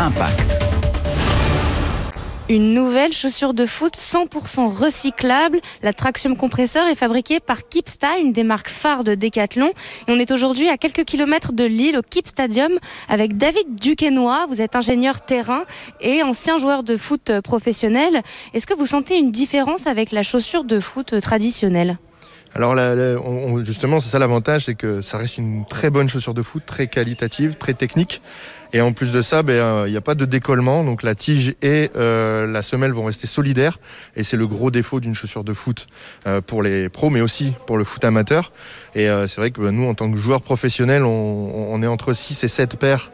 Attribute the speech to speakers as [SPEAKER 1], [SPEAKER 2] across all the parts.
[SPEAKER 1] Impact.
[SPEAKER 2] Une nouvelle chaussure de foot 100% recyclable. La traction compresseur est fabriquée par Kipsta, une des marques phares de Decathlon. On est aujourd'hui à quelques kilomètres de Lille, au Kip Stadium, avec David Duquesnoy. Vous êtes ingénieur terrain et ancien joueur de foot professionnel. Est-ce que vous sentez une différence avec la chaussure de foot traditionnelle?
[SPEAKER 3] Alors justement, c'est ça l'avantage, c'est que ça reste une très bonne chaussure de foot, très qualitative, très technique. Et en plus de ça, il ben, n'y a pas de décollement, donc la tige et euh, la semelle vont rester solidaires. Et c'est le gros défaut d'une chaussure de foot euh, pour les pros, mais aussi pour le foot amateur. Et euh, c'est vrai que ben, nous, en tant que joueurs professionnels, on, on est entre 6 et 7 paires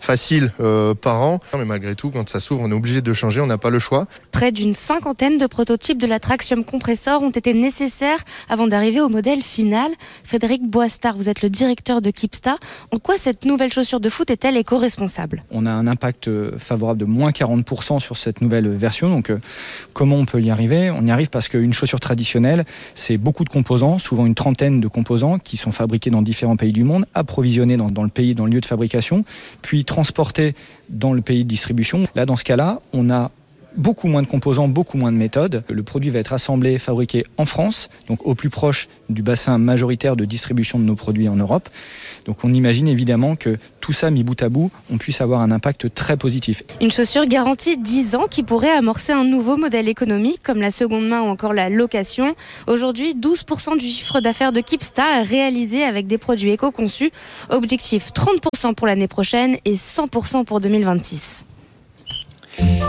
[SPEAKER 3] facile euh, par an. Mais malgré tout, quand ça s'ouvre, on est obligé de changer, on n'a pas le choix.
[SPEAKER 2] Près d'une cinquantaine de prototypes de la Traxium Compressor ont été nécessaires avant d'arriver au modèle final. Frédéric Boistard, vous êtes le directeur de Kipsta. En quoi cette nouvelle chaussure de foot est-elle éco-responsable?
[SPEAKER 4] On a un impact euh, favorable de moins 40% sur cette nouvelle version. Donc, euh, comment on peut y arriver? On y arrive parce qu'une chaussure traditionnelle, c'est beaucoup de composants, souvent une trentaine de composants qui sont fabriqués dans différents pays du monde, approvisionnés dans, dans le pays, dans le lieu de fabrication, puis transporté dans le pays de distribution. Là, dans ce cas-là, on a beaucoup moins de composants, beaucoup moins de méthodes. Le produit va être assemblé, fabriqué en France, donc au plus proche du bassin majoritaire de distribution de nos produits en Europe. Donc on imagine évidemment que tout ça mis bout à bout, on puisse avoir un impact très positif.
[SPEAKER 2] Une chaussure garantie 10 ans qui pourrait amorcer un nouveau modèle économique comme la seconde main ou encore la location. Aujourd'hui, 12% du chiffre d'affaires de Kipstar est réalisé avec des produits éco-conçus. Objectif 30% pour l'année prochaine et 100% pour 2026.